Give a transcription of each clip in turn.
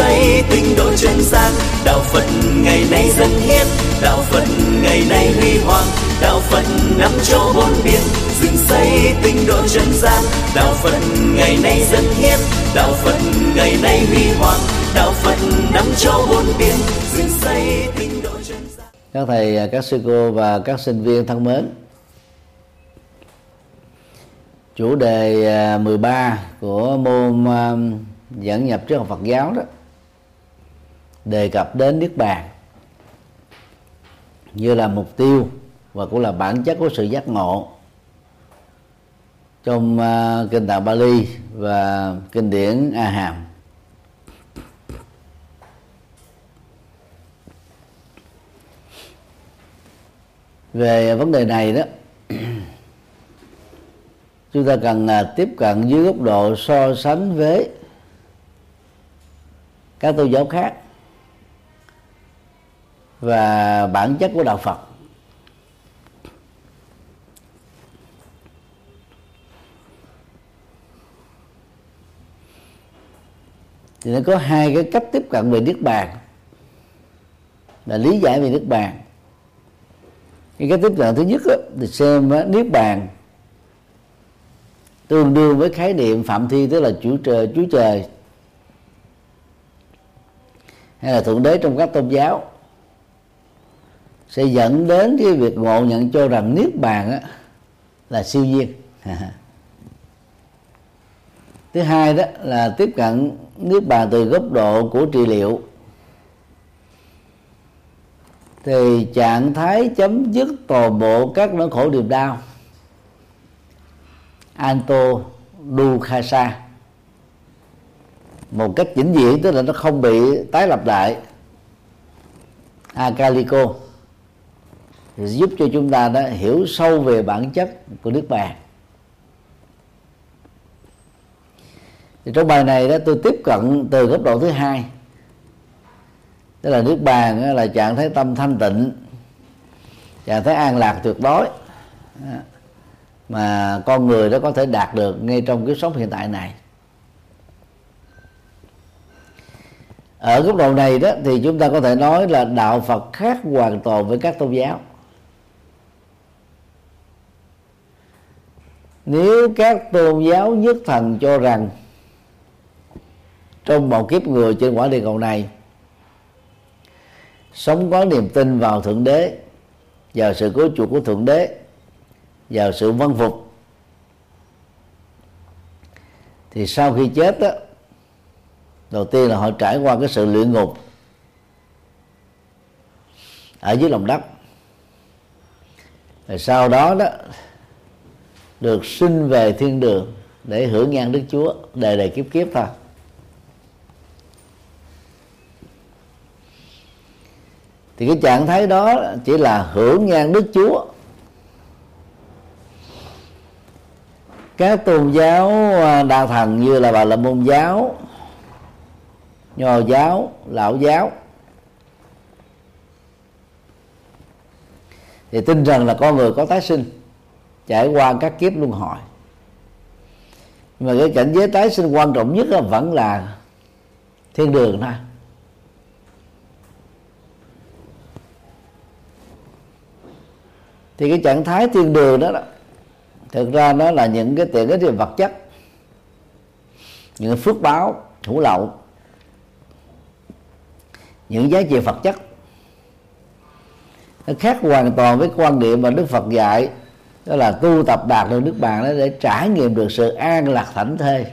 xây tinh độ chân gian đạo phật ngày nay dân hiến. Đạo phật ngày nay huy hoàng. Đạo phật năm châu bốn biển dựng xây tinh độ chân gian đạo phật ngày nay dân hiến. Đạo phật ngày nay huy hoàng. Đạo phật năm châu bốn biển dựng xây tinh độ chân gian các thầy các sư cô và các sinh viên thân mến. Chủ đề à, 13 của môn à, dẫn nhập triết học Phật giáo đó đề cập đến niết bàn như là mục tiêu và cũng là bản chất của sự giác ngộ. Trong uh, kinh tạng Bali và kinh điển A Hàm về vấn đề này đó chúng ta cần uh, tiếp cận dưới góc độ so sánh với các tôn giáo khác và bản chất của đạo Phật. Thì nó có hai cái cách tiếp cận về niết bàn là lý giải về niết bàn. Cái cách tiếp cận thứ nhất đó, thì xem niết bàn tương đương với khái niệm phạm thi tức là chủ trời chúa trời hay là thượng đế trong các tôn giáo sẽ dẫn đến cái việc ngộ nhận cho rằng niết bàn á, là siêu nhiên. Thứ hai đó là tiếp cận niết bàn từ góc độ của trị liệu. Thì trạng thái chấm dứt toàn bộ các nỗi khổ niềm đau. Anto dukhasa. Một cách chỉnh viễn tức là nó không bị tái lập lại. Akaliko giúp cho chúng ta đó hiểu sâu về bản chất của nước bàn thì trong bài này đó tôi tiếp cận từ góc độ thứ hai. Tức là nước bàn là trạng thái tâm thanh tịnh, trạng thái an lạc tuyệt đối mà con người đó có thể đạt được ngay trong cái sống hiện tại này. Ở góc độ này đó thì chúng ta có thể nói là đạo Phật khác hoàn toàn với các tôn giáo. Nếu các tôn giáo nhất thần cho rằng trong một kiếp người trên quả địa cầu này sống có niềm tin vào thượng đế, vào sự cứu chuộc của thượng đế, vào sự vân phục, thì sau khi chết đó đầu tiên là họ trải qua cái sự luyện ngục ở dưới lòng đất. Rồi sau đó đó được sinh về thiên đường để hưởng nhan đức chúa, đời đời kiếp kiếp thôi. Thì cái trạng thái đó chỉ là hưởng nhan đức chúa. Các tôn giáo à, đa thần như là bà la môn giáo, nho giáo, lão giáo. Thì tin rằng là con người có tái sinh trải qua các kiếp luân hồi. Nhưng mà cái cảnh giới tái sinh quan trọng nhất là vẫn là thiên đường thôi. Thì cái trạng thái thiên đường đó, đó thực ra nó là những cái tiện ích về vật chất những phước báo hữu lậu những giá trị vật chất. Nó khác hoàn toàn với quan điểm mà đức phật dạy đó là tu tập đạt được nước bàn đó để trải nghiệm được sự an lạc thảnh thê,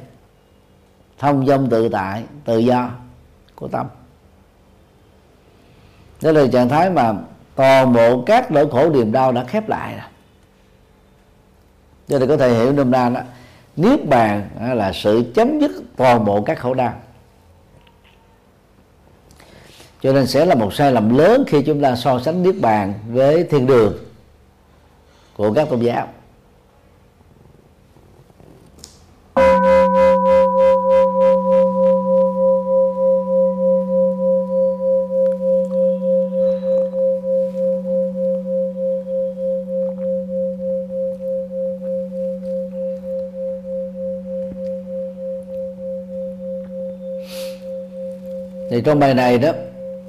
thông dong tự tại, tự do của tâm. Đó là trạng thái mà toàn bộ các nỗi khổ niềm đau đã khép lại rồi. Cho nên có thể hiểu nôm na đó, niết bàn là sự chấm dứt toàn bộ các khổ đau. Cho nên sẽ là một sai lầm lớn khi chúng ta so sánh niết bàn với thiên đường của các tôn giáo thì trong bài này đó,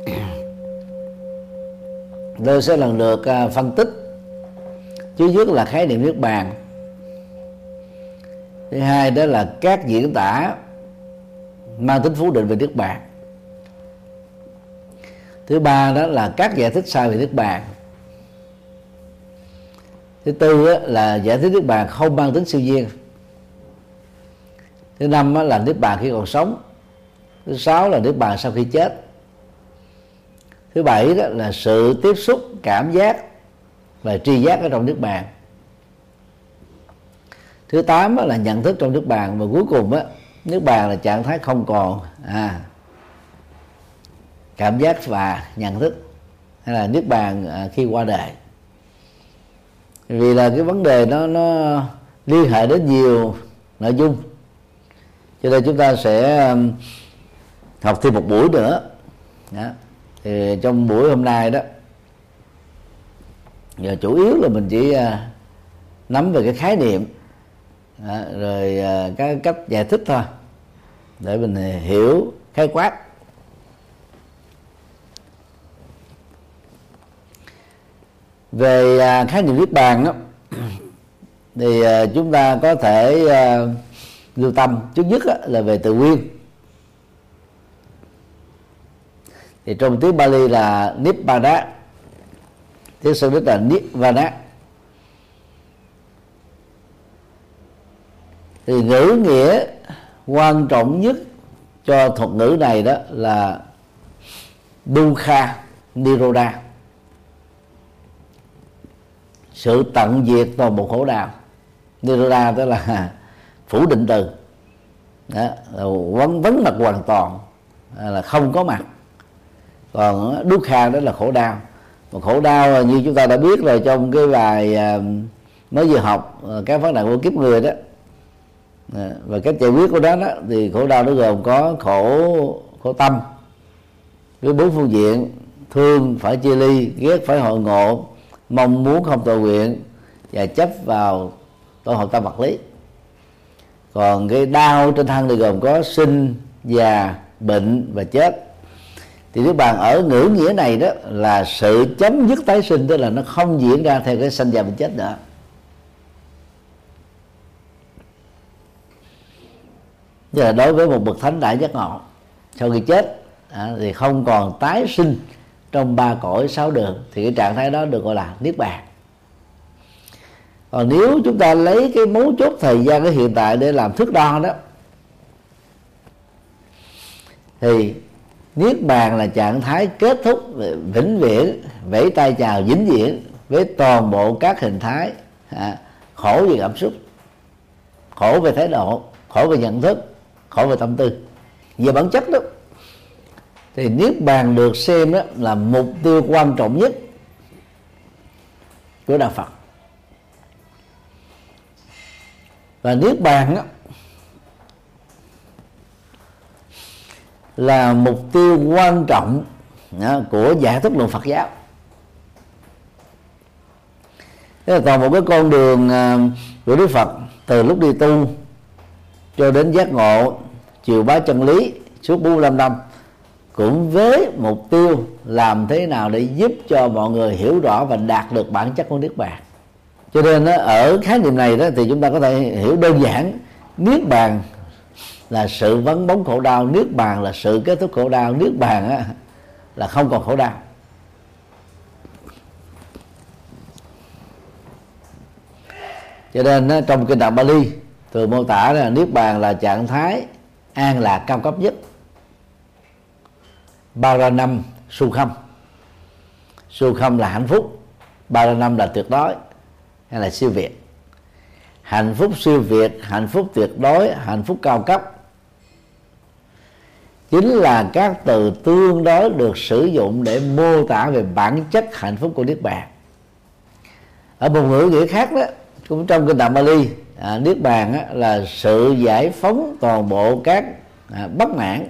tôi sẽ lần lượt à, phân tích chứa nhất là khái niệm nước bàn. Thứ hai đó là các diễn tả mang tính phủ định về nước bàn. Thứ ba đó là các giải thích sai về nước bàn. Thứ tư là giải thích nước bàn không mang tính siêu nhiên. Thứ năm là nước bàn khi còn sống. Thứ sáu là nước bàn sau khi chết. Thứ bảy đó là sự tiếp xúc, cảm giác và tri giác ở trong nước bàn thứ tám là nhận thức trong nước bàn và cuối cùng á, nước bàn là trạng thái không còn à cảm giác và nhận thức. Hay là nước bàn à, khi qua đời. Vì là cái vấn đề nó nó liên hệ đến nhiều nội dung. Cho nên chúng ta sẽ học thêm một buổi nữa. Đó. thì trong buổi hôm nay đó giờ chủ yếu là mình chỉ à, nắm về cái khái niệm à, rồi uh, cái cách giải thích thôi để mình hiểu khái quát. Về khái niệm niết bàn đó thì chúng ta có thể lưu tâm. Trước nhất là về từ nguyên. Thì trong tiếng Bali là Nibbana tiếng Sanskrit là Nirvana thì ngữ nghĩa quan trọng nhất cho thuật ngữ này đó là Dukha Niroda. Sự tận diệt toàn bộ khổ đau. Niroda tức là phủ định từ. Đó, vấn vấn mặt hoàn toàn là không có mặt. Còn dukkha đó là khổ đau mà khổ đau như chúng ta đã biết rồi trong cái bài à, mới vừa học à, các vấn nạn của kiếp người đó. À, và cách giải quyết của đó, đó thì khổ đau nó gồm có khổ khổ tâm với bốn phương diện. Thương phải chia ly ghét phải hội ngộ mong muốn không tội nguyện và chấp vào tổ hợp tâm vật lý. Còn cái đau trên thân thì gồm có sinh già bệnh và chết thì nếu bạn ở ngữ nghĩa này đó là sự chấm dứt tái sinh tức là nó không diễn ra theo cái sanh già bệnh chết nữa. Tức là đối với một bậc thánh đại giác ngộ sau khi chết à, thì không còn tái sinh trong ba cõi sáu đường thì cái trạng thái đó được gọi là niết bàn. Còn nếu chúng ta lấy cái mấu chốt thời gian ở hiện tại để làm thước đo đó thì niết bàn là trạng thái kết thúc vĩnh viễn vẫy tay chào vĩnh viễn với toàn bộ các hình thái à, khổ về cảm xúc khổ về thái độ khổ về nhận thức khổ về tâm tư. Về bản chất đó thì niết bàn được xem đó là mục tiêu quan trọng nhất của đạo phật. Và niết bàn đó là mục tiêu quan trọng à, của giải thoát luận Phật giáo. Thế là toàn một cái con đường à, của Đức Phật từ lúc đi tu cho đến giác ngộ, chiều bá chân lý suốt 45 năm, cũng với mục tiêu làm thế nào để giúp cho mọi người hiểu rõ và đạt được bản chất của Niết Bàn. Cho nên ở khái niệm này đó thì chúng ta có thể hiểu đơn giản, niết bàn là sự vấn bóng khổ đau niết bàn là sự kết thúc khổ đau niết bàn á, là không còn khổ đau. Cho nên trong kinh đạo Bali thường mô tả là niết bàn là trạng thái an lạc cao cấp nhất. Ba ra năm su khâm su khâm là hạnh phúc ba ra năm là tuyệt đối hay là siêu việt. Hạnh phúc siêu việt hạnh phúc tuyệt đối hạnh phúc cao cấp chính là các từ tương đối được sử dụng để mô tả về bản chất hạnh phúc của niết bàn. Ở một ngữ nghĩa khác đó cũng trong kinh tạng Bali à, niết bàn á, là sự giải phóng toàn bộ các à, bất mãn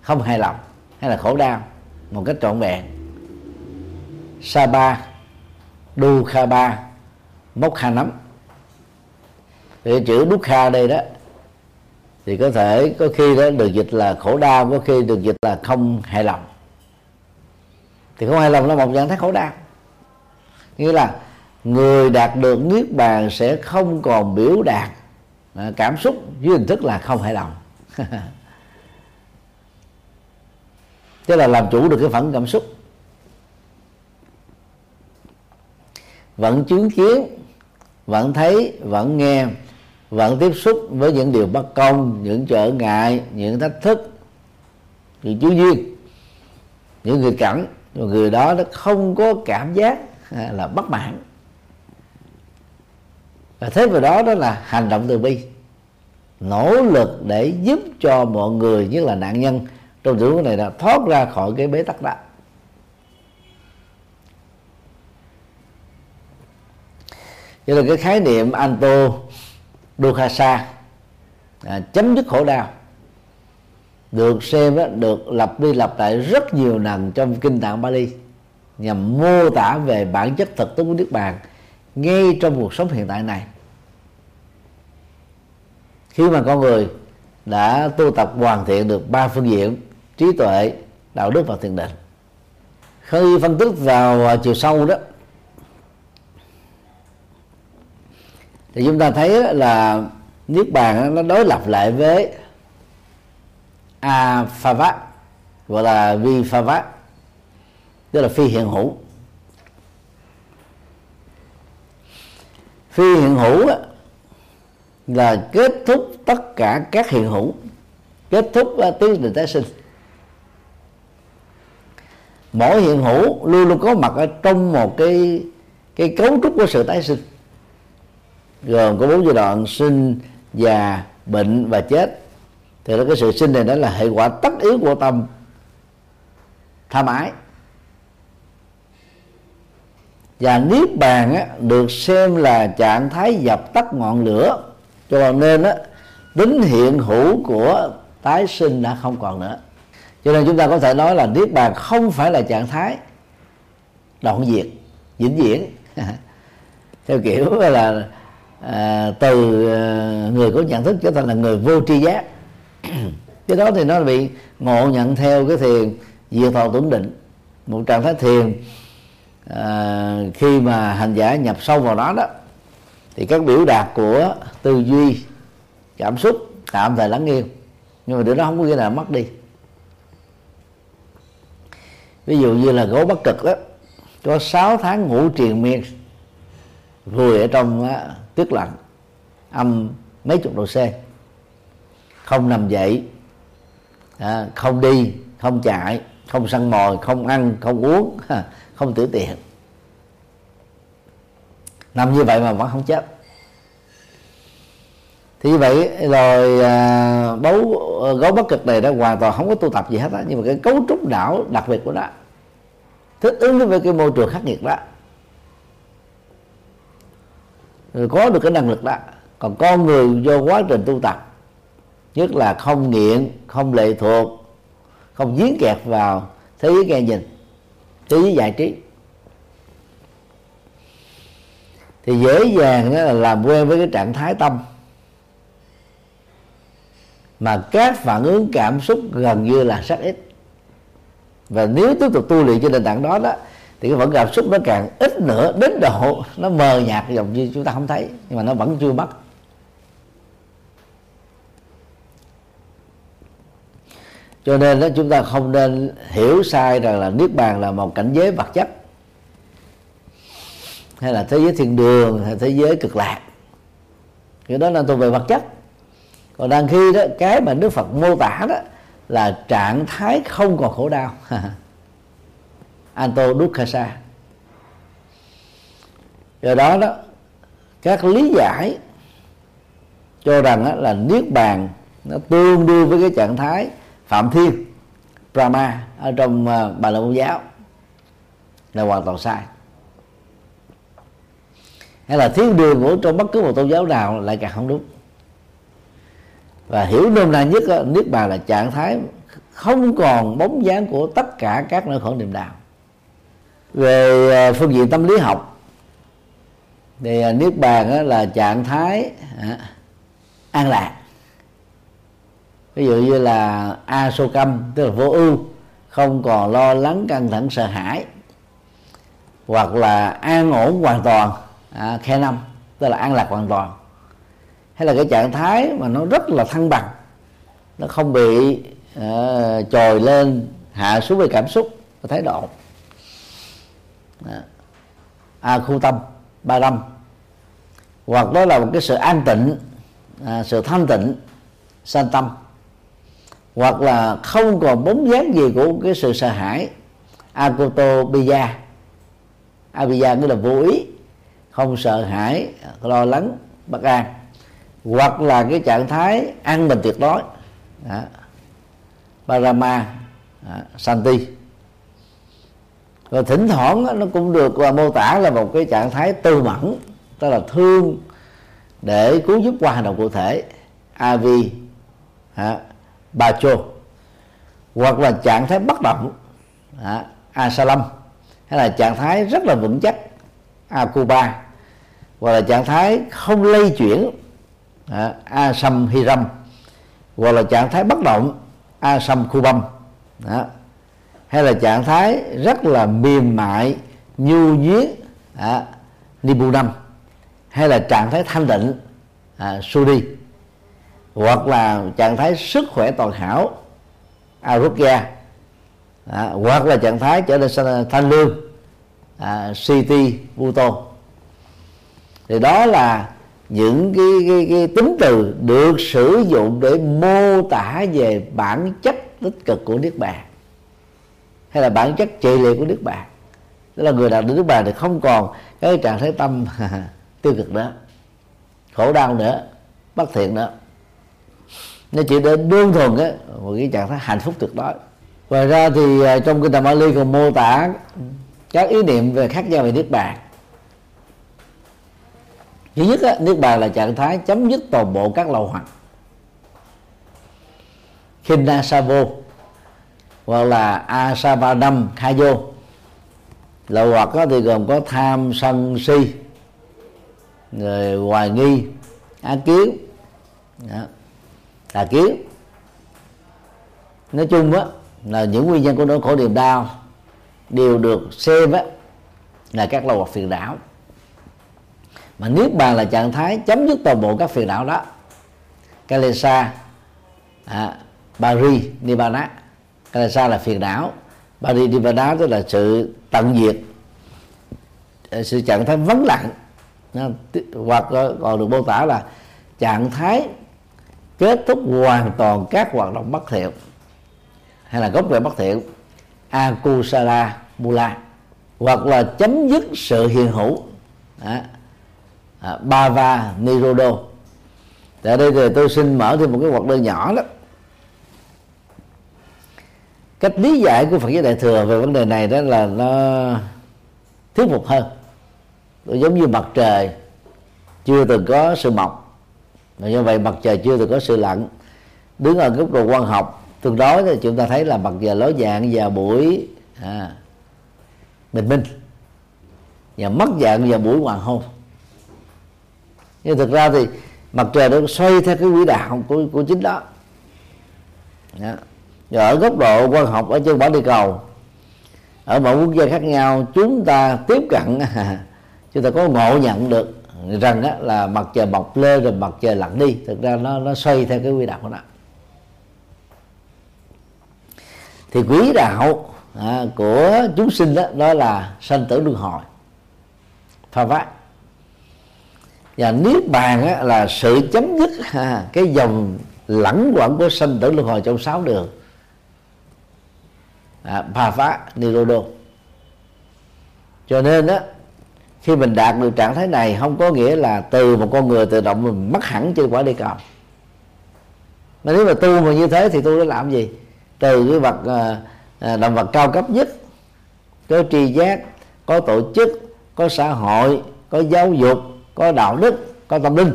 không hài lòng hay là khổ đau một cách trọn vẹn. Sa ba đu kha ba mốc kha nắm thì chữ đúc kha đây đó thì có thể có khi đó được dịch là khổ đau, có khi được dịch là không hài lòng. Thì không hài lòng là một trạng thái khổ đau. Nghĩa là người đạt được niết bàn sẽ không còn biểu đạt à, cảm xúc dưới hình thức là không hài lòng. Tức là làm chủ được cái phản cảm xúc. Vẫn chứng kiến, vẫn thấy, vẫn nghe vẫn tiếp xúc với những điều bất công, những trở ngại, những thách thức, những chú duyên, những người cẩn người đó nó không có cảm giác à, là bất mãn. Và thế vào đó đó là hành động từ bi, nỗ lực để giúp cho mọi người, nhất là nạn nhân, trong tình huống này là thoát ra khỏi cái bế tắc đó. Cho là cái khái niệm anto dukhasa à, chấm dứt khổ đau. Được xem đó, được lặp đi lặp lại rất nhiều lần trong kinh tạng Bali nhằm mô tả về bản chất thực tướng của nước bàn ngay trong cuộc sống hiện tại này. Khi mà con người đã tu tập hoàn thiện được ba phương diện trí tuệ đạo đức và thiền định khi phân tích vào chiều sâu đó thì chúng ta thấy là niết bàn nó đối lập lại với a pha vát gọi là vi pha vát tức là phi hiện hữu. Phi hiện hữu là kết thúc tất cả các hiện hữu, kết thúc à, tiến trình tái sinh. Mỗi hiện hữu luôn luôn có mặt ở trong một cái cái cấu trúc của sự tái sinh gồm có bốn giai đoạn sinh già bệnh và chết. Thì đó cái sự sinh này đó là hệ quả tất yếu của tâm. Tham ái và niết bàn á, được xem là trạng thái dập tắt ngọn lửa. Cho nên á, tính hiện hữu của tái sinh đã không còn nữa. Cho nên chúng ta có thể nói là niết bàn không phải là trạng thái đoạn diệt vĩnh viễn. Theo kiểu là à, từ ờ, người có nhận thức trở thành là người vô tri giác. Cái đó thì nó bị ngộ nhận theo cái thiền diệt thọ tưởng định một trạng thái thiền. À, khi mà hành giả nhập sâu vào đó đó thì các biểu đạt của tư duy cảm xúc tạm thời lắng yên nhưng mà điều đó không có nghĩa là mất đi. Ví dụ như là gấu bắc cực đó có 6 tháng ngủ triền miên vùi ở trong tuyết lạnh âm mấy chục độ c. Không nằm dậy à, không đi không chạy không săn mồi không ăn không uống không tử tiện. Nằm như vậy mà vẫn không chết. Thì như vậy rồi à, bấu à, gấu bất cực này đã hoàn toàn không có tu tập gì hết á nhưng mà cái cấu trúc não đặc biệt của nó thích ứng với cái môi trường khắc nghiệt đó rồi Ừ, có được cái năng lực đó. Còn con người do quá trình tu tập, nhất là không nghiện, không lệ thuộc, không dính kẹt vào thế giới nghe nhìn, thế giới giải trí. Thì dễ dàng là làm quen với cái trạng thái tâm, mà các phản ứng cảm xúc gần như là rất ít. Và nếu tiếp tục tu luyện trên nền tảng đó đó thì cái vẫn cảm xúc nó càng ít nữa, đến độ nó mờ nhạt dòng như chúng ta không thấy, nhưng mà nó vẫn chưa mất. Cho nên đó, chúng ta không nên hiểu sai rằng là niết bàn là một cảnh giới vật chất, hay là thế giới thiên đường, hay thế giới cực lạc. Cái đó là thuộc về vật chất. Còn đang khi đó, cái mà đức phật mô tả đó là trạng thái không còn khổ đau. anto dukkasa do đó đó các lý giải cho rằng đó là niết bàn nó tương đương với cái trạng thái phạm thiên brahma ở trong uh, bà la môn giáo là hoàn toàn sai. Hay là thiên đường của trong bất cứ một tôn giáo nào lại càng không đúng. Và hiểu nôm na nhất đó, niết bàn là trạng thái không còn bóng dáng của tất cả các nỗi khổ niềm đau về à, phương diện tâm lý học. Thì à, niết bàn là trạng thái à, an lạc. Ví dụ như là a sô căm tức là vô ưu không còn lo lắng căng thẳng sợ hãi hoặc là an ổn hoàn toàn à, khe năm tức là an lạc hoàn toàn. Hay là cái trạng thái mà nó rất là thăng bằng nó không bị uh, trồi lên hạ xuống về cảm xúc và thái độ. Dạ. à, khu tâm ba tâm hoặc đó là một cái sự an tịnh à, sự thanh tịnh sanh tâm. Hoặc là không còn bóng dáng gì của cái sự sợ hãi. Akuto bija abija nghĩa là vô ý không sợ hãi lo lắng bất an. Hoặc là cái trạng thái an bình tuyệt đối. Đó. parama dạ, đó. santi rồi thỉnh thoảng nó cũng được mô tả là một cái trạng thái tư mẫn tức là thương để cứu giúp qua hành động cụ thể. Avi ba chô hoặc là trạng thái bất động à, asalam. Hay là trạng thái rất là vững chắc akuba hoặc là trạng thái không lây chuyển à, asam hiram hoặc là trạng thái bất động asam kubam đó hay là trạng thái rất là mềm mại nhu nhuyến à, nibunam hay là trạng thái thanh định à, sudi hoặc là trạng thái sức khỏe toàn hảo arugya à, hoặc là trạng thái trở nên thanh lương à, city buto thì đó là những cái, cái, cái tính từ được sử dụng để mô tả về bản chất tích cực của niết bàn hay là bản chất trị liệu của nước bạn tức là người đạt được nước bạn thì không còn cái trạng thái tâm tiêu cực nữa khổ đau nữa bất thiện nữa. Nó chỉ đến đơn thuần á một cái trạng thái hạnh phúc tuyệt đối. Ngoài ra thì à, trong kinh Tạng Bali còn mô tả các ý niệm về khác nhau về nước bạn thứ nhất á, nước bạn là trạng thái chấm dứt toàn bộ các lậu hoặc. Khinna Savo hoặc là asavadam khai vô lậu hoặc đó thì gồm có tham sân si người hoài nghi ác kiến. Đó, tà kiến. Nói chung á là những nguyên nhân của nỗi khổ niềm đau đều được xem á là các lậu hoặc phiền não. Mà niết bàn là trạng thái chấm dứt toàn bộ các phiền não đó. Kalesa à, bari nibbana cái này sao là phiền não? Bari nibbana tức là sự tận diệt ờ, sự trạng thái vắng lặng. Hoặc còn được mô tả là trạng thái kết thúc hoàn toàn các hoạt động bất thiện hay là gốc rễ bất thiện. Akusala mula hoặc là chấm dứt sự hiện hữu. À, bava nirodo. Tại đây thì tôi xin mở thêm một cái hoạt đơn nhỏ đó cách lý giải của Phật giáo Đại thừa về vấn đề này đó là nó thuyết phục hơn. Giống như mặt trời chưa từng có sự mọc. Và như vậy mặt trời chưa từng có sự lặn. Đứng ở góc độ quan học tương đối thì chúng ta thấy là mặt trời ló dạng vào buổi à, bình minh. Và mất dạng vào buổi hoàng hôn. Nhưng thực ra thì mặt trời nó xoay theo cái quỹ đạo của của chính đó. Đó. Và ở góc độ quan học ở trên bản địa cầu ở mọi quốc gia khác nhau chúng ta tiếp cận chúng ta có ngộ nhận được rằng đó là mặt trời mọc lên rồi mặt trời lặn đi. Thực ra nó nó xoay theo cái quy đạo của nó thì quý đạo à, của chúng sinh đó, đó là sanh tử luân hồi pha vát. Và niết bàn á, là sự chấm dứt à, cái dòng lẳng quẩn của sanh tử luân hồi trong sáu đường à, pha phá nirodo. Cho nên á khi mình đạt được trạng thái này không có nghĩa là từ một con người tự động mình mất hẳn trên quả địa cầu. Mà nếu mà tu mà như thế thì tu đã làm gì? Từ cái vật à, à, động vật cao cấp nhất có tri giác có tổ chức có xã hội có giáo dục có đạo đức có tâm linh.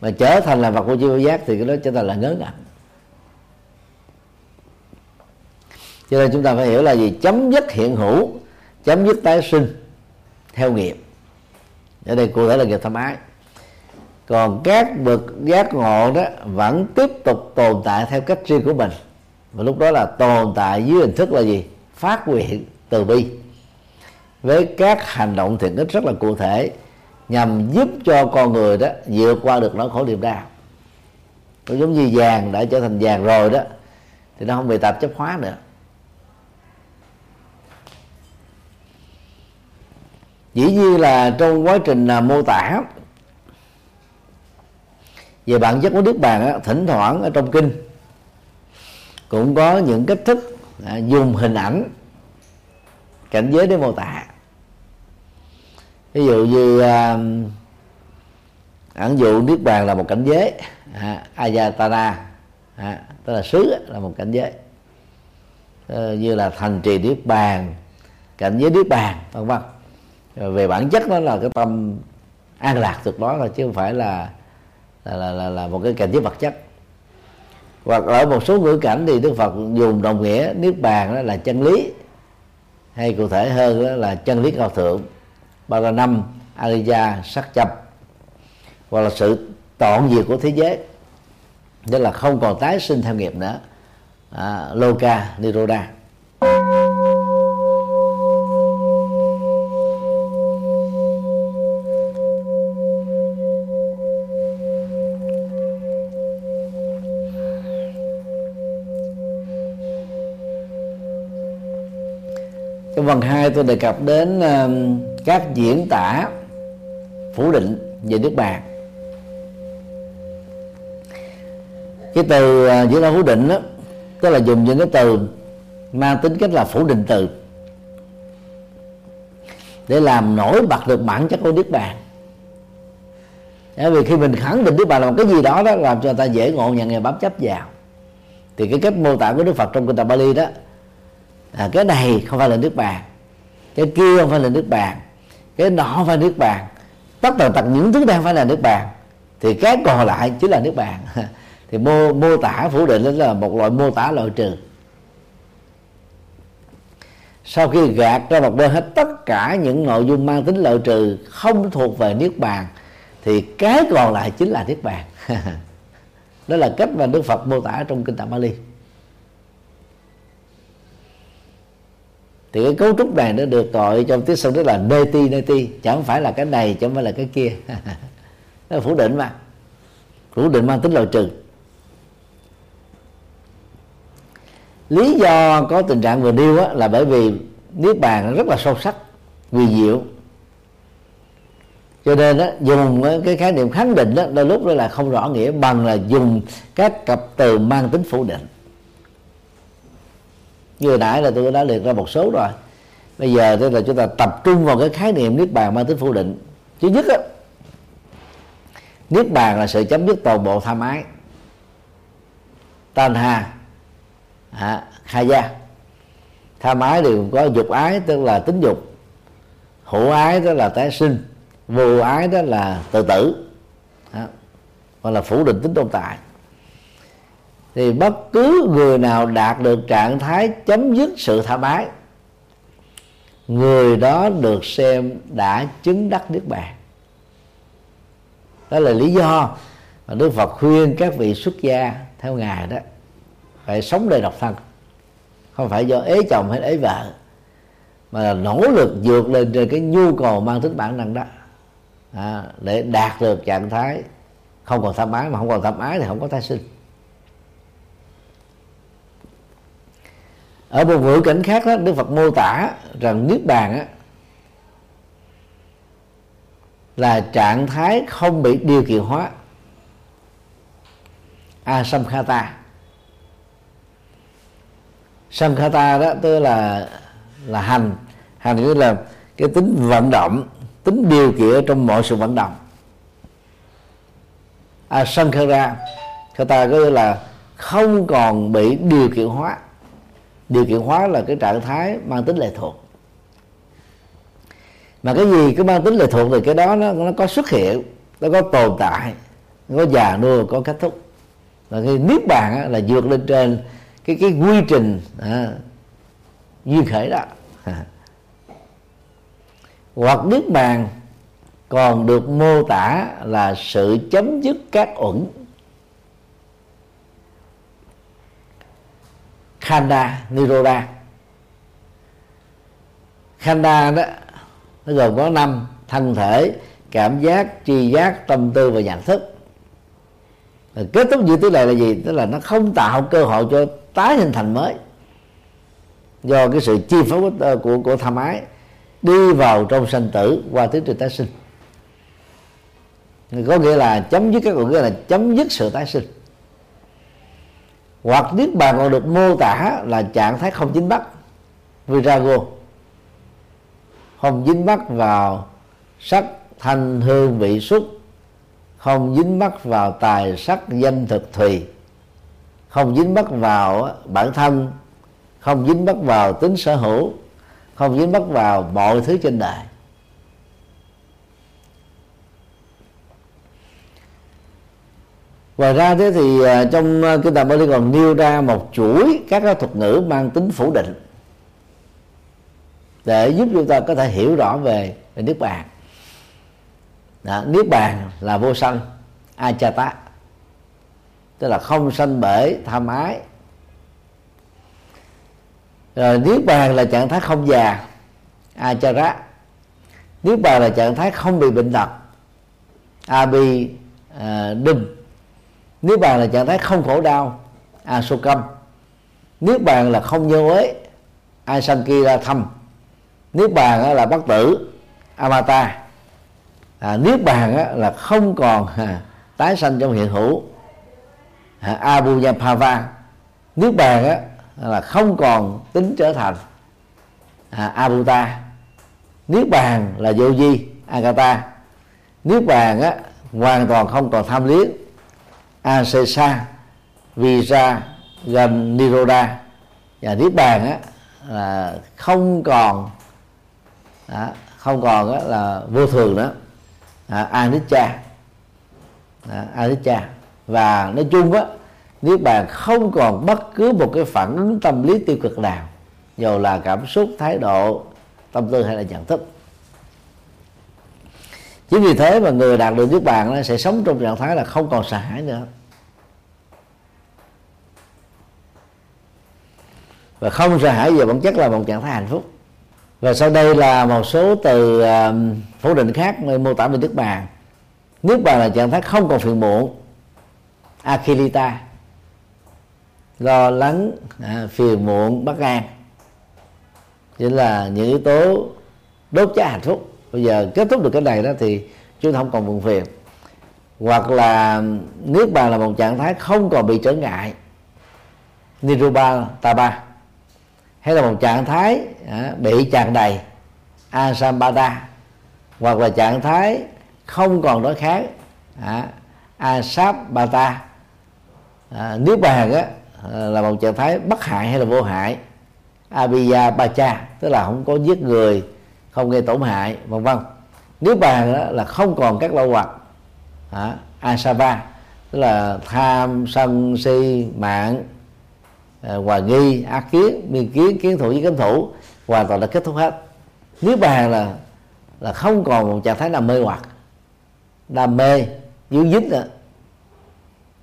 Mà trở thành là vật của chi giác thì cái đó trở thành là ngớ ngẩn. Cho nên chúng ta phải hiểu là gì? Chấm dứt hiện hữu, chấm dứt tái sinh theo nghiệp. Ở đây cụ thể là nghiệp tham ái. Còn các bậc giác ngộ đó vẫn tiếp tục tồn tại theo cách riêng của mình. Và lúc đó là tồn tại dưới hình thức là gì? Phát nguyện từ bi. Với các hành động thiện ích rất là cụ thể, nhằm giúp cho con người đó vượt qua được nỗi khổ niềm đau. Nó giống như vàng đã trở thành vàng rồi đó, thì nó không bị tạp chấp hóa nữa. Dĩ nhiên là trong quá trình là mô tả về bản chất của nước bàn á, thỉnh thoảng ở trong kinh cũng có những cách thức à, dùng hình ảnh cảnh giới để mô tả. Ví dụ như à, ẩn dụ niết bàn là một cảnh giới à, ayatana à, tức là xứ là một cảnh giới. À, như là thành trì niết bàn cảnh giới niết bàn vân vân. Ờ, về bản chất nó là cái tâm an lạc tuyệt đối là chứ không phải là là, là, là, là một cái cảnh giới vật chất. Hoặc ở một số ngữ cảnh thì đức phật dùng đồng nghĩa niết bàn đó là chân lý hay cụ thể hơn đó là chân lý cao thượng ba la năm ariya sắc chập, hoặc là sự tọn diệt của thế giới. Tức là không còn tái sinh theo nghiệp nữa. À, loka niroda trong phần 2 tôi đề cập đến um, các diễn tả phủ định về nước bàn cái từ à, diễn tả phủ định đó tức là dùng những cái từ mang tính cách là phủ định từ, để làm nổi bật được bản chất của nước bàn bởi vì khi mình khẳng định nước bàn là một cái gì đó đó, làm cho người ta dễ ngộ nhận và bám chấp vào. Thì cái cách mô tả của đức phật trong kinh tạng bali đó à, cái này không phải là nước bàn cái kia không phải là nước bàn cái nọ không phải nước bàn tất tần tật những thứ đang phải là nước bàn thì cái còn lại chính là nước bàn thì mô mô tả phủ định là một loại mô tả loại trừ. Sau khi gạt ra một bên hết tất cả những nội dung mang tính lợi trừ không thuộc về niết bàn thì cái còn lại chính là niết bàn đó là cách mà đức phật mô tả trong kinh tạng bali thì cái cấu trúc này nó được gọi trong tiếng sông đó là neti neti chẳng phải là cái này chẳng phải là cái kia. Nó phủ định mà. Phủ định mang tính loại trừ. Lý do có tình trạng vừa nêu là bởi vì niết bàn rất là sâu sắc vì diệu. Cho nên đó, dùng cái khái niệm khẳng định đó đôi lúc đó là không rõ nghĩa bằng là dùng các cặp từ mang tính phủ định như nãy là tôi đã liệt ra một số rồi. Bây giờ tức là chúng ta tập trung vào cái khái niệm niết bàn mang tính phủ định. Thứ nhất á niết bàn là sự chấm dứt toàn bộ tham ái. Tan hà à, khai gia tham ái đều có dục ái tức là tính dục. Hữu ái đó là tái sinh. Vô ái đó là tự tử. Đó. hoặc là phủ định tính tồn tại thì bất cứ người nào đạt được trạng thái chấm dứt sự tha mái người đó được xem đã chứng đắc niết bàn. Đó là lý do mà đức phật khuyên các vị xuất gia theo ngài đó phải sống đời độc thân không phải do ế chồng hay ế vợ mà là nỗ lực vượt lên trên cái nhu cầu mang tính bản năng đó à, để đạt được trạng thái không còn tham ái mà không còn tham ái thì không có tái sinh. Ở một ngữ cảnh khác đó, đức phật mô tả rằng niết bàn á, là trạng thái không bị điều kiện hóa. Asamkhata. Samkhata đó, tức là là hành. Hành tức là cái tính vận động, tính điều kiện trong mọi sự vận động. Asamkhara khata có nghĩa là không còn bị điều kiện hóa điều kiện hóa là cái trạng thái mang tính lệ thuộc. Mà cái gì cứ mang tính lệ thuộc thì cái đó nó nó có xuất hiện nó có tồn tại nó có già nua có kết thúc. Và cái niết bàn á, là vượt lên trên cái cái quy trình à, duyên khởi đó. Hoặc niết bàn còn được mô tả là sự chấm dứt các uẩn. Khanda niroda. Khanda đó nó gồm có năm thân thể cảm giác tri giác tâm tư và nhận thức. Kết thúc như thế này là gì? Tức là nó không tạo cơ hội cho tái hình thành mới. Do cái sự chi phối của, của, của tham ái đi vào trong sanh tử qua tiến trình tái sinh. Có nghĩa là chấm dứt các có nghĩa là chấm dứt sự tái sinh hoặc niết bàn còn được mô tả là trạng thái không dính mắc, virago. Không dính mắc vào sắc thanh hương vị xúc, không dính mắc vào tài sắc danh thực thùy, không dính mắc vào bản thân, không dính mắc vào tính sở hữu, không dính mắc vào mọi thứ trên đời. Ngoài ra thế thì à, trong à, kinh tạng Bali còn nêu ra một chuỗi các thuật ngữ mang tính phủ định để giúp chúng ta có thể hiểu rõ về, về niết bàn. Đó, niết bàn là vô sanh achata tức là không sanh bể tham ái. Rồi niết bàn là trạng thái không già achara niết bàn là trạng thái không bị bệnh tật abi uh, niết bàn là trạng thái không khổ đau asokam niết bàn là không nhơ uế asankira thâm niết bàn là bất tử amata à, niết bàn là không còn à, tái sanh trong hiện hữu à, abuyapava niết bàn á, là không còn tính trở thành à, abuta niết bàn là vô di agata niết bàn á, hoàn toàn không còn tham liếng asesa visa gần niroda. Và niết bàn á, là không còn đó, không còn á, là vô thường nữa. À, anicca. À, anicca. Và nói chung á niết bàn không còn bất cứ một cái phản ứng tâm lý tiêu cực nào dù là cảm xúc thái độ tâm tư hay là nhận thức chính vì thế mà người đạt được niết bàn sẽ sống trong trạng thái là không còn sợ hãi nữa. Và không sợ hãi về bản chất là một trạng thái hạnh phúc. Và sau đây là một số từ um, phủ định khác mô tả về niết bàn. Niết bàn là trạng thái không còn phiền muộn. Akhilita lo lắng à, phiền muộn bất an. Chính là những yếu tố đốt cháy hạnh phúc bây giờ kết thúc được cái này đó thì chúng ta không còn buồn phiền. Hoặc là niết bàn là một trạng thái không còn bị trở ngại. Niruba taba. Hay là một trạng thái à, bị tràn đầy. Asambada hoặc là trạng thái không còn đối kháng. À, asabata à, niết bàn á à, là một trạng thái bất hại hay là vô hại? Abhiya bacha tức là không có giết người không gây tổn hại vân vân. Nếu bàn đó là không còn các lâu hoặc. À, asava tức là tham sân si mạng à, nghi ác kiến miên kiến kiến thủ với kiến thủ hoàn toàn đã kết thúc hết. Nếu bàn là là không còn một trạng thái nào mê hoặc. Đam mê dướng dính nữa.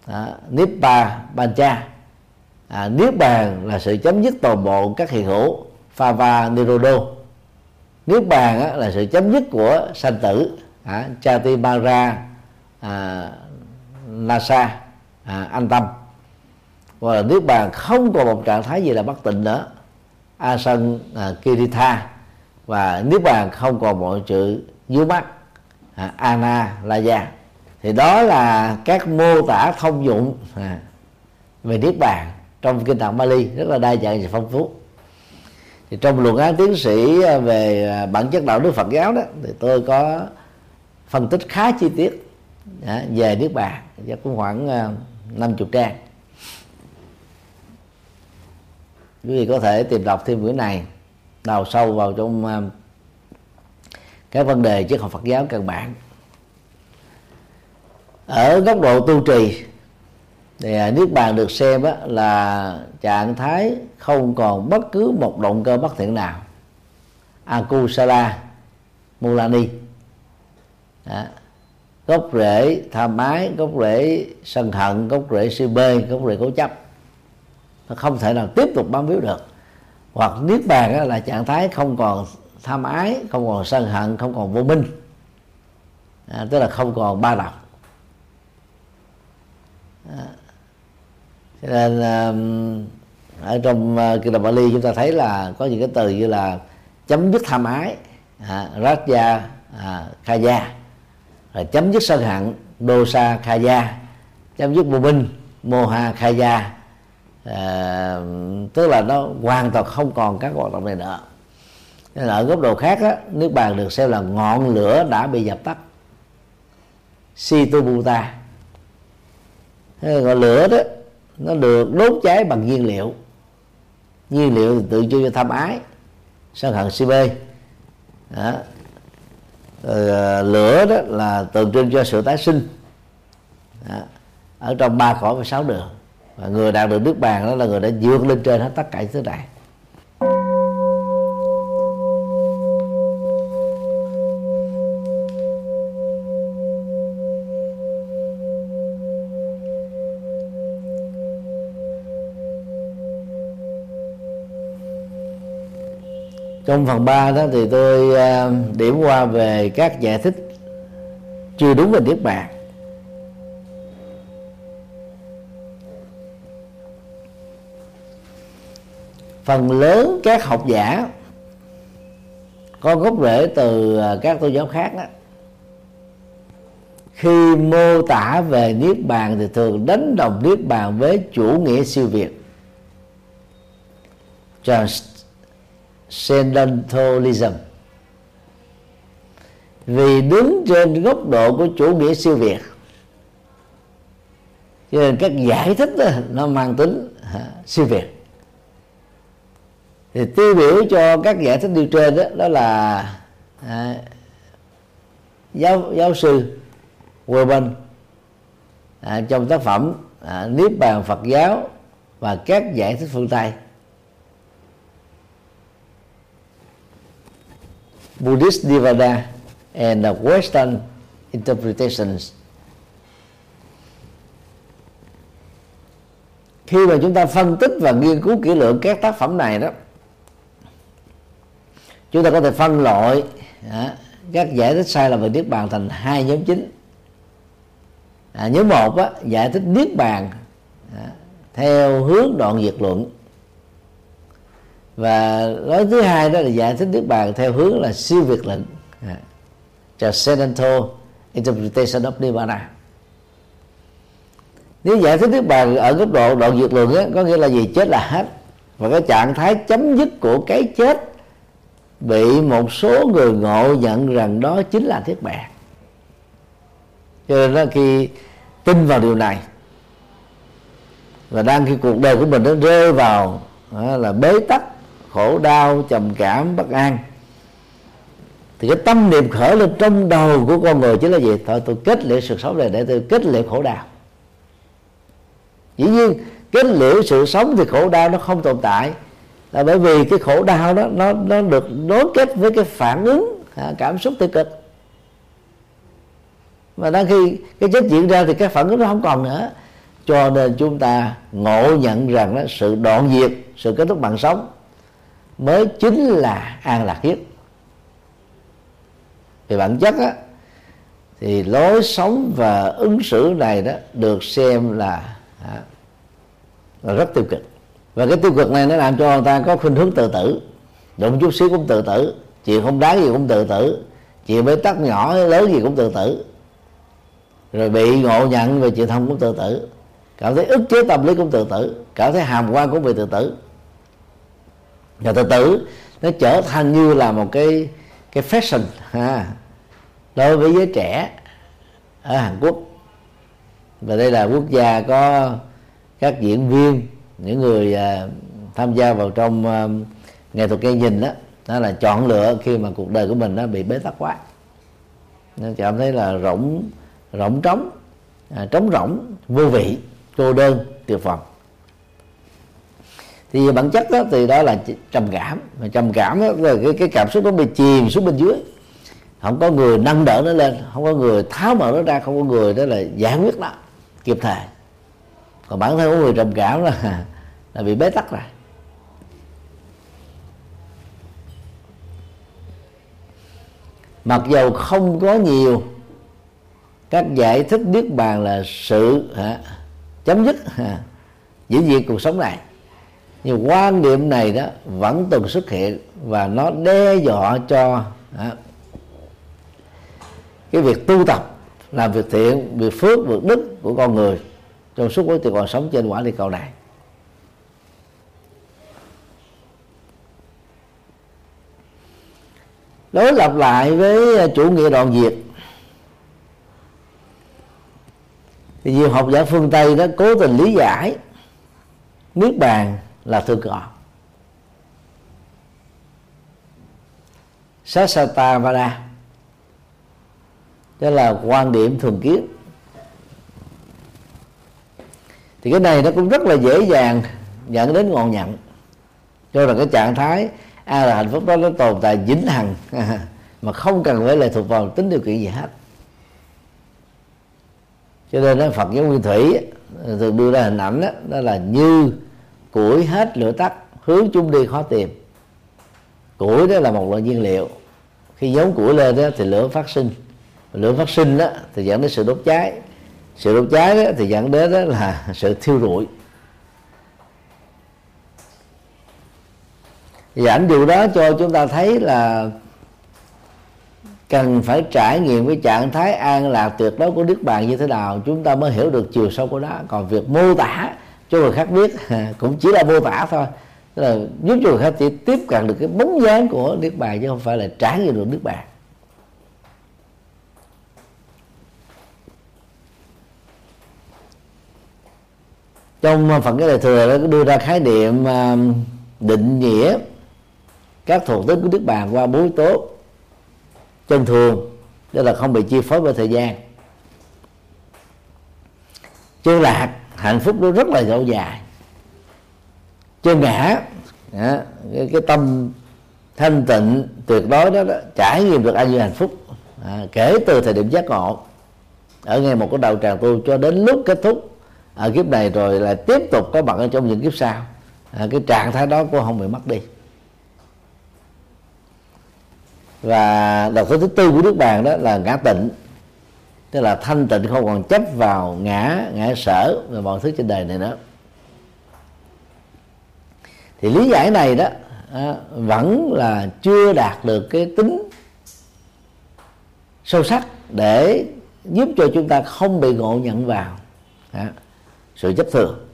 À, niết ba ban cha. À, niết bàn là sự chấm dứt toàn bộ các hiện hữu phava nirodo niết bàn á, là sự chấm dứt của sanh tử à, chati mara à, nasa à, an tâm. Và là niết bàn không còn một trạng thái gì là bất tịnh nữa. Asan à, kiritha. Và niết bàn không còn mọi sự dưới mắt à, ana la gia thì đó là các mô tả thông dụng à, về niết bàn trong kinh tạng Bali. Rất là đa dạng và phong phú thì trong luận án tiến sĩ à, về à, bản chất đạo đức Phật giáo đó, thì tôi có phân tích khá chi tiết à, về nước bàn và cũng khoảng năm chục trang. Quý vị có thể tìm đọc thêm bữa này, đào sâu vào trong các vấn đề triết học Phật giáo căn bản. Ở góc độ tu trì thì à, niết bàn được xem á, là trạng thái không còn bất cứ một động cơ bất thiện nào. Akusala mulani. Đó. gốc rễ tham ái gốc rễ sân hận gốc rễ si bê gốc rễ cố chấp. Nó không thể nào tiếp tục bám víu được. Hoặc niết bàn là trạng thái không còn tham ái không còn sân hận không còn vô minh. À, tức là không còn ba đạo. à, cho nên ở trong ờ, kinh đồng Bali chúng ta thấy là có những cái từ như là chấm dứt tham ái à, Raja à, Kaya rồi chấm dứt sân hận Dosa Kaya chấm dứt vô minh Moha Kaya à, ờ, tức là nó hoàn toàn không còn các hoạt động này nữa. Nên ở góc độ khác á, nước bàn được xem là ngọn lửa đã bị dập tắt. Situbuta ngọn lửa đó nó được đốt cháy bằng nhiên liệu. Nhiên liệu tự trưng cho tham ái. Sân hận si mê đó. Rồi, à, lửa đó là tượng trưng cho sự tái sinh. Đó. ở trong ba cõi và sáu đường. Và người đạt được nước bàn đó là người đã vượt lên trên hết tất cả những thứ này. Trong phần 3 đó thì tôi ờ, điểm qua về các giải thích chưa đúng về niết bàn. Phần lớn các học giả có gốc rễ từ ờ, các tôn giáo khác đó khi mô tả về niết bàn thì thường đánh đồng niết bàn với chủ nghĩa siêu việt sedentalism vì đứng trên góc độ của chủ nghĩa siêu việt. Cho nên các giải thích đó, nó mang tính uh, siêu việt. Thì tiêu biểu cho các giải thích điều trên đó, đó là à, giáo giáo sư Weber à, trong tác phẩm à, Niết bàn Phật giáo và các giải thích phương Tây. Buddhist Nirvana and the Western Interpretations. Khi mà chúng ta phân tích và nghiên cứu kỹ lưỡng các tác phẩm này đó chúng ta có thể phân loại à, các giải thích sai lầm về niết bàn thành hai nhóm chính. À, nhóm một á, giải thích niết bàn à, theo hướng đoạn diệt luận và nói thứ hai đó là giải thích niết bàn theo hướng là siêu việt lệnh à, transcendental interpretation of nirvana. Nếu giải thích niết bàn ở góc độ đoạn diệt luận á, có nghĩa là gì? Chết là hết. Và cái trạng thái chấm dứt của cái chết bị một số người ngộ nhận rằng đó chính là thiết bàn. cho nên đó khi tin vào điều này và đang khi cuộc đời của mình nó rơi vào đó là bế tắc khổ đau trầm cảm bất an. Thì cái tâm niệm khởi lên trong đầu của con người chính là gì? Thôi tôi kết liễu sự sống này để tôi kết liễu khổ đau. Dĩ nhiên kết liễu sự sống thì khổ đau nó không tồn tại. Là bởi vì cái khổ đau đó nó nó được nối kết với cái phản ứng à, cảm xúc tiêu cực. Mà đang khi cái chết diễn ra thì cái phản ứng nó không còn nữa. Cho nên chúng ta ngộ nhận rằng đó, sự đoạn diệt sự kết thúc mạng sống mới chính là an lạc nhất về bản chất á, thì lối sống và ứng xử này đó được xem là, à, là rất tiêu cực. Và cái tiêu cực này nó làm cho người ta có khuynh hướng tự tử. Đụng chút xíu cũng tự tử chuyện không đáng gì cũng tự tử chuyện bế tắc nhỏ lớn gì cũng tự tử. Rồi bị ngộ nhận về chuyện thông cũng tự tử. Cảm thấy ức chế tâm lý cũng tự tử cảm thấy hàm quan cũng bị tự tử và từ tử nó trở thành như là một cái cái fashion ha, đối với giới trẻ ở Hàn Quốc. Và đây là quốc gia có các diễn viên những người uh, tham gia vào trong uh, nghệ thuật gây nhìn đó đó là chọn lựa khi mà cuộc đời của mình nó bị bế tắc quá. Nên cảm thấy là rỗng rỗng trống à, trống rỗng vô vị cô đơn tuyệt vọng thì bản chất đó thì đó là trầm cảm. Mà trầm cảm đó là cái, cái cảm xúc nó bị chìm xuống bên dưới. Không có người nâng đỡ nó lên không có người tháo mở nó ra không có người đó là giải quyết nó kịp thời. Còn bản thân của người trầm cảm là là bị bế tắc rồi. Mặc dầu không có nhiều các giải thích niết bàn là sự hả, chấm dứt hả, giữ diệt cuộc sống này nhưng quan niệm này đó vẫn từng xuất hiện và nó đe dọa cho hả, cái việc tu tập làm việc thiện việc phước việc đức của con người trong suốt quá trình còn sống trên quả địa cầu này. Đối lập lại với chủ nghĩa đoạn diệt thì nhiều học giả phương tây đó cố tình lý giải niết bàn là thương còn Sasata Vada đó là quan điểm thường kiến. Thì cái này nó cũng rất là dễ dàng dẫn đến ngọn nhận. Cho là cái trạng thái a là hạnh phúc đó nó tồn tại vĩnh hằng mà không cần phải lệ thuộc vào tính điều kiện gì hết. Cho nên đó, Phật giáo Nguyên Thủy thường đưa ra hình ảnh đó, đó là như củi hết lửa tắt, hướng chung đi khó tìm. Củi đó là một loại nhiên liệu. Khi giống củi lên đó thì lửa phát sinh. Lửa phát sinh đó thì dẫn đến sự đốt cháy. Sự đốt cháy đó thì dẫn đến đó là sự thiêu rụi. Và ảnh dụ đó cho chúng ta thấy là cần phải trải nghiệm cái trạng thái an lạc tuyệt đối của nước bàn như thế nào, chúng ta mới hiểu được chiều sâu của nó. Còn việc mô tả cho người khác biết, cũng chỉ là mô tả thôi. Tức là giúp cho người khác chỉ tiếp cận được cái bóng dáng của nước bàn chứ không phải là trải nghiệm được nước bàn trong phần cái lời thừa nó đưa ra khái niệm um, định nghĩa các thuộc tính của nước bàn qua bốn yếu tố chân thường, tức là không bị chi phối bởi thời gian. Chân lạc hạnh phúc nó rất là lâu dài chân ngã cái, cái tâm thanh tịnh tuyệt đối đó, đó trải nghiệm được an vui hạnh phúc. À, kể từ thời điểm giác ngộ ở ngay một cái đầu tràng tu cho đến lúc kết thúc ở kiếp này rồi là tiếp tục có mặt ở trong những kiếp sau. À, cái trạng thái đó cũng không bị mất đi. Và đầu thứ tư của nước bàn đó là ngã tịnh tức là thanh tịnh không còn chấp vào ngã ngã sở và mọi thứ trên đời này nữa. Thì lý giải này đó à, vẫn là chưa đạt được cái tính sâu sắc để giúp cho chúng ta không bị ngộ nhận vào à, sự chấp thường.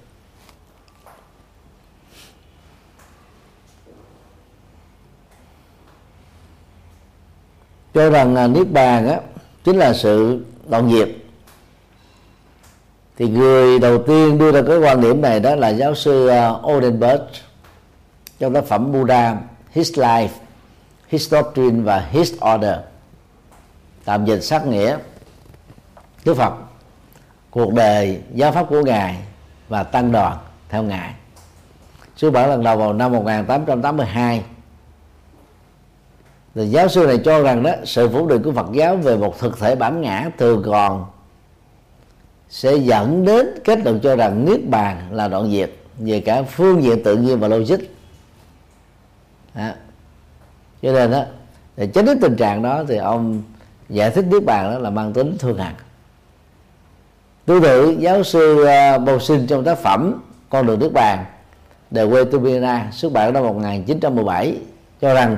Cho rằng là niết bàn á chính là sự đoạn diệt thì người đầu tiên đưa ra cái quan điểm này đó là giáo sư à, uh, Odenberg trong tác phẩm Buddha His Life His Doctrine và His Order tạm dịch sát nghĩa Đức Phật cuộc đời giáo pháp của ngài và tăng đoàn theo ngài. Xuất bản lần đầu vào năm 1882 thì giáo sư này cho rằng đó, sự phủ định của Phật giáo về một thực thể bản ngã thường còn sẽ dẫn đến kết luận cho rằng niết bàn là đoạn diệt về cả phương diện tự nhiên và logic đó. cho nên đó, để tránh đến tình trạng đó thì ông giải thích niết bàn đó là mang tính thương hại tương tự, giáo sư à, Bồ Sinh trong tác phẩm con đường niết bàn The quê to xuất bản năm 1917 cho rằng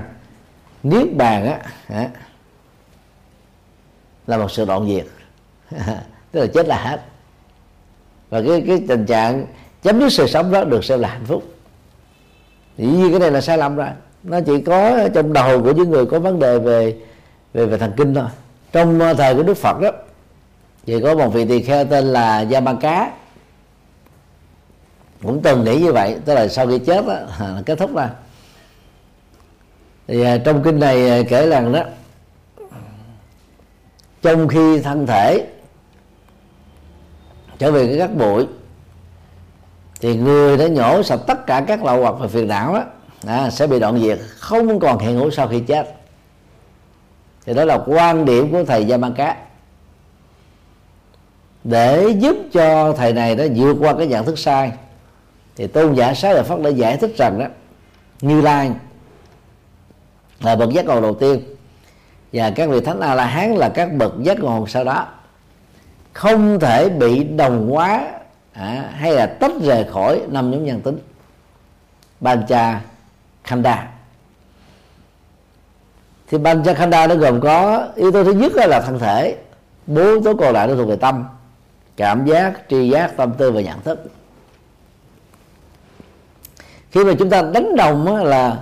niết bàn á, là một sự đoạn diệt. Tức là chết là hết. Và cái cái tình trạng chấm dứt sự sống đó được xem là hạnh phúc. Thì như cái này là sai lầm rồi. Nó chỉ có trong đầu của những người có vấn đề về về về thần kinh thôi. Trong ờ, thời của đức phật đó thì có một vị tỳ kheo tên là gia ba cá, cũng từng nghĩ như vậy tức là sau khi chết đó, kết thúc ra thì à, trong kinh này à, kể rằng đó trong khi thân thể trở về cái gắt bụi thì người đã nhổ sạch tất cả các lậu hoặc và phiền não đó à, sẽ bị đoạn diệt không còn hiện hữu sau khi chết. Thì đó là quan điểm của thầy gia mang cá để giúp cho thầy này nó vượt qua cái nhận thức sai thì tôn giả sáu đời phật đã giải thích rằng đó như lai là bậc giác ngộ đầu tiên. Và các vị thánh a la hán là các bậc giác ngộ sau đó. Không thể bị đồng hóa à, hay là tách rời khỏi năm nhóm nhân tính. Ban cha khanda. Thì ban cha khanda nó gồm có yếu tố thứ nhất là thân thể bốn yếu tố còn lại nó thuộc về tâm cảm giác tri giác tâm tư và nhận thức. Khi mà chúng ta đánh đồng là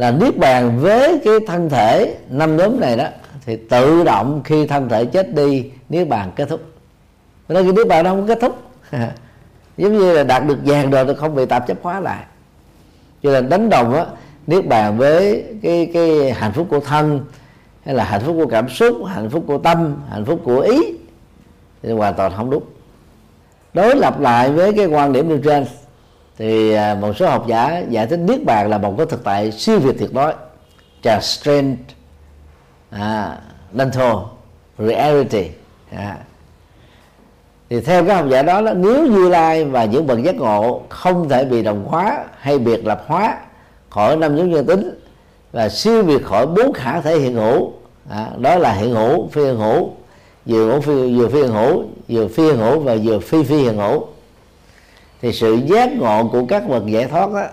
là niết bàn với cái thân thể năm nhóm này đó, thì tự động khi thân thể chết đi, niết bàn kết thúc. Nên cái niết bàn nó không kết thúc. Giống như là đạt được vàng rồi thì không bị tạp chấp hóa lại. Cho nên đánh đồng á, niết bàn với cái cái hạnh phúc của thân, hay là hạnh phúc của cảm xúc, hạnh phúc của tâm, hạnh phúc của ý, thì hoàn toàn không đúng. Đối lập lại với cái quan điểm nêu trên thì à, một số học giả giải thích niết bàn là một cái thực tại siêu việt tuyệt đối transcend à, mental reality à. thì theo các học giả đó, là nếu như lai và những bậc giác ngộ không thể bị đồng hóa hay biệt lập hóa khỏi năm nhóm nhân tính và siêu việt khỏi bốn khả thể hiện hữu à, đó là hiện hữu phi hiện hữu vừa hữu phi vừa phi hiện hữu vừa phi hiện hữu và vừa phi phi hiện hữu thì sự giác ngộ của các bậc giải thoát đó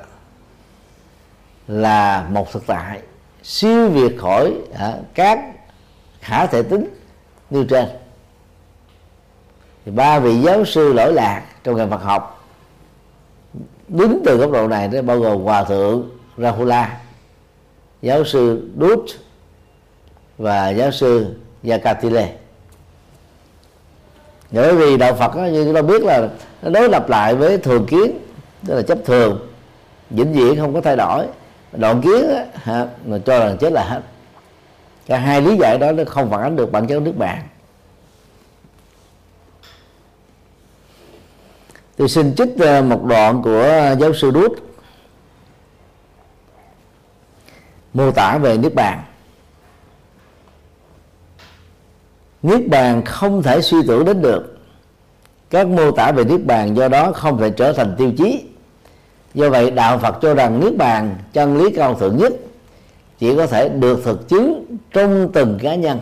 là một thực tại. Siêu việt khỏi à, các khả thể tính như trên. Thì ba vị giáo sư lỗi lạc trong ngành Phật học đứng từ góc độ này đó bao gồm hòa thượng Rahula giáo sư Dut và giáo sư Yakatile. Bởi vì đạo Phật đó, như chúng ta biết là đối lập lại với thường kiến tức là chấp thường. Vĩnh viễn không có thay đổi. Đoạn kiến á, ha, mà cho rằng chết là hết. Cả hai lý giải đó nó không phản ánh được bản chất nước bạn. Tôi xin trích ờ, một đoạn của giáo sư Đút mô tả về nước bàn. Niết bàn không thể suy tưởng đến được các mô tả về niết bàn do đó không thể trở thành tiêu chí. Do vậy, đạo phật cho rằng niết bàn chân lý cao thượng nhất, chỉ có thể được thực chứng trong từng cá nhân.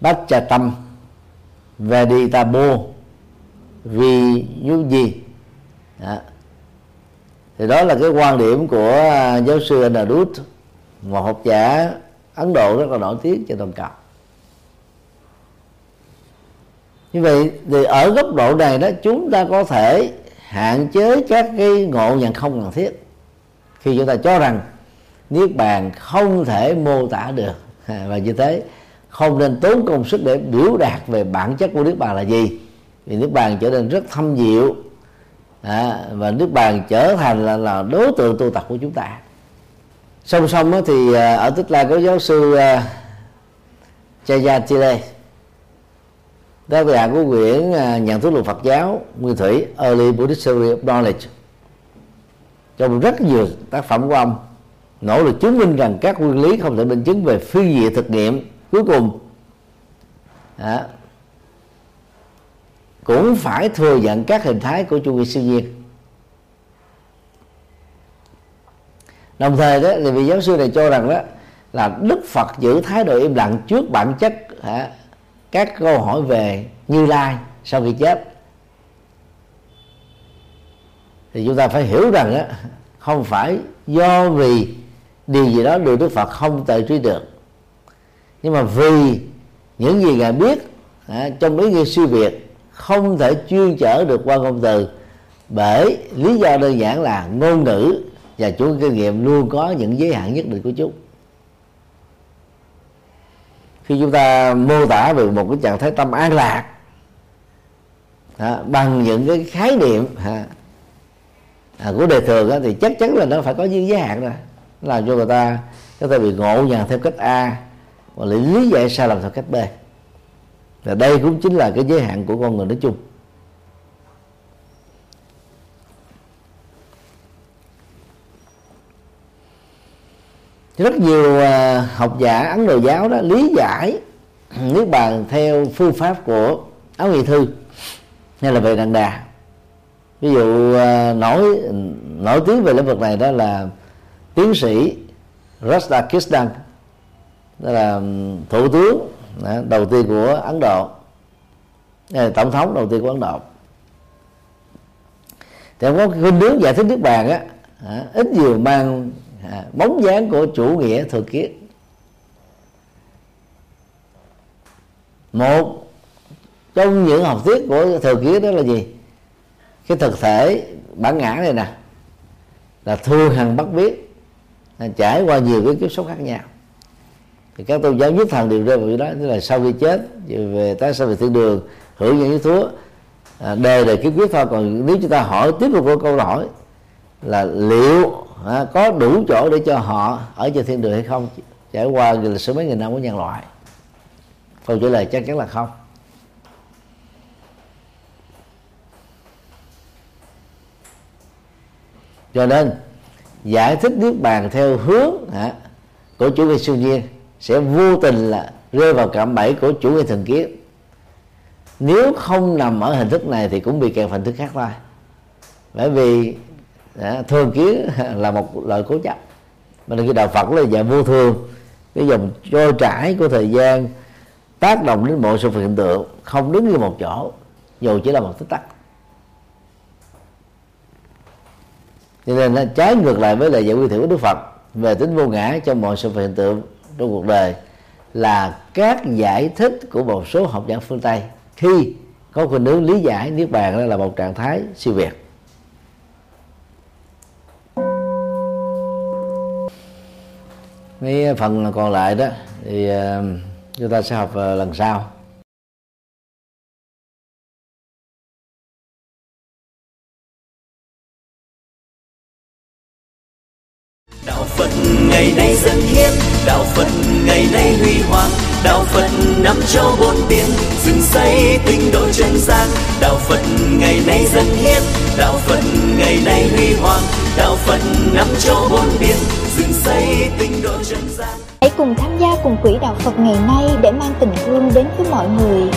Bát trà tâm về đi tà bô vì như gì đó. thì đó là cái quan điểm của à, giáo sư Anadut, một học giả Ấn Độ rất là nổi tiếng trên toàn cầu. Như vậy thì ở góc độ này đó chúng ta có thể hạn chế các cái ngộ nhận không cần thiết. Khi chúng ta cho rằng niết bàn không thể mô tả được. Và như thế không nên tốn công sức để biểu đạt về bản chất của niết bàn là gì. Vì niết bàn trở nên rất thâm diệu. À, và niết bàn trở thành là, là đối tượng tu tập của chúng ta. Song song đó thì à, ở tích la có giáo sư uh, Chaya Chile tác giả của quyển à, nhận thức luật Phật giáo Nguyên Thủy Early Buddhist Theory of Knowledge. Trong rất nhiều tác phẩm của ông nỗ lực chứng minh rằng các nguyên lý không thể minh chứng về phi diệu thực nghiệm. Cuối cùng à, cũng phải thừa nhận các hình thái của chu vi siêu nhiên. Đồng thời đó thì vị giáo sư này cho rằng đó là đức phật giữ thái độ im lặng trước bản chất hả, các câu hỏi về như lai sau khi chết. Thì chúng ta phải hiểu rằng á không phải do vì điều gì đó được đức phật không tự truy được. Nhưng mà vì những gì ngài biết à, trong ý nghĩa siêu việt không thể chuyên chở được qua ngôn từ bởi lý do đơn giản là ngôn ngữ và chủ kinh nghiệm luôn có những giới hạn nhất định của chúng khi chúng ta mô tả về một cái trạng thái tâm an lạc đó, bằng những cái khái niệm à, à, của đề thường đó, thì chắc chắn là nó phải có những giới hạn rồi. Làm cho người ta có thể bị ngộ nhận theo cách a và lý lý giải sai lầm theo cách b. Và đây cũng chính là cái giới hạn của con người nói chung. Rất nhiều à, học giả, ấn độ giáo đó lý giải niết bàn theo phương pháp của áo nghị thư hay là về đàn đà. Ví dụ à, nổi nổi tiếng về lĩnh vực này đó là tiến sĩ Radhakishan đó là thủ tướng à, đầu tiên của Ấn Độ tổng thống đầu tiên của Ấn Độ. Thì có khuynh hướng giải thích nước bàn á ít nhiều mang À, bóng dáng của chủ nghĩa thừa kiết một trong những học thuyết của thừa kiết đó là gì? Cái thực thể bản ngã này nè là thương hằng bất biết trải qua nhiều cái kiếp sống khác nhau. Thì các tôn giáo nhất thần đều rơi vào đó tức là sau khi chết về tái sanh về thiên đường hưởng những cái thúa à, đề đề kiếp kiếp thôi. Còn nếu chúng ta hỏi tiếp một câu hỏi là liệu à, có đủ chỗ để cho họ ở trên thiên đường hay không? Trải qua lịch sử mấy nghìn năm của nhân loại. Câu trả lời chắc chắn là không. Cho nên giải thích niết bàn theo hướng hả, của chủ nghĩa siêu nhiên sẽ vô tình là rơi vào cạm bẫy của chủ nghĩa thần kiến. Nếu không nằm ở hình thức này thì cũng bị kẹt hình thức khác thôi. Bởi vì à, thường kiến là một lời cố chấp. Mà khi đạo phật là dạng vô thường cái dòng trôi trải của thời gian tác động đến mọi sự vật hiện tượng không đứng như một chỗ dù chỉ là một tích tắc. Cho nên nó trái ngược lại với lời giải quy thiểu của đức phật về tính vô ngã trong mọi sự vật hiện tượng trong cuộc đời là các giải thích của một số học giả phương tây khi có khuynh hướng lý giải niết bàn là một trạng thái siêu việt. Mấy phần còn lại đó thì ờ, chúng ta sẽ học ờ, lần sau. Đạo phật ngày nay dân hiến, đạo phật ngày nay huy hoàng, đạo phật năm châu bốn biển, dựng xây tinh độ chân gian. Đạo phật ngày nay dân hiến, đạo phật ngày nay huy hoàng, đạo phật năm châu bốn biển dựng xây tình độ trần gian. Hãy cùng tham gia cùng quỹ đạo phật ngày nay để mang tình thương đến với mọi người.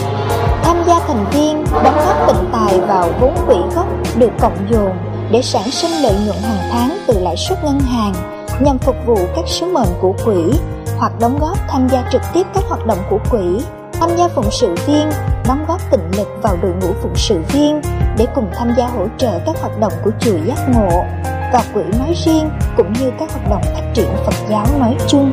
Tham gia thành viên đóng góp tịnh tài vào vốn quỹ gốc được cộng dồn để sản sinh lợi nhuận hàng tháng từ lãi suất ngân hàng nhằm phục vụ các sứ mệnh của quỹ hoặc đóng góp tham gia trực tiếp các hoạt động của quỹ, tham gia phụng sự viên, đóng góp tịnh lực vào đội ngũ phụng sự viên để cùng tham gia hỗ trợ các hoạt động của chùa giác ngộ và quỹ nói riêng, cũng như các hoạt động phát triển Phật giáo nói chung.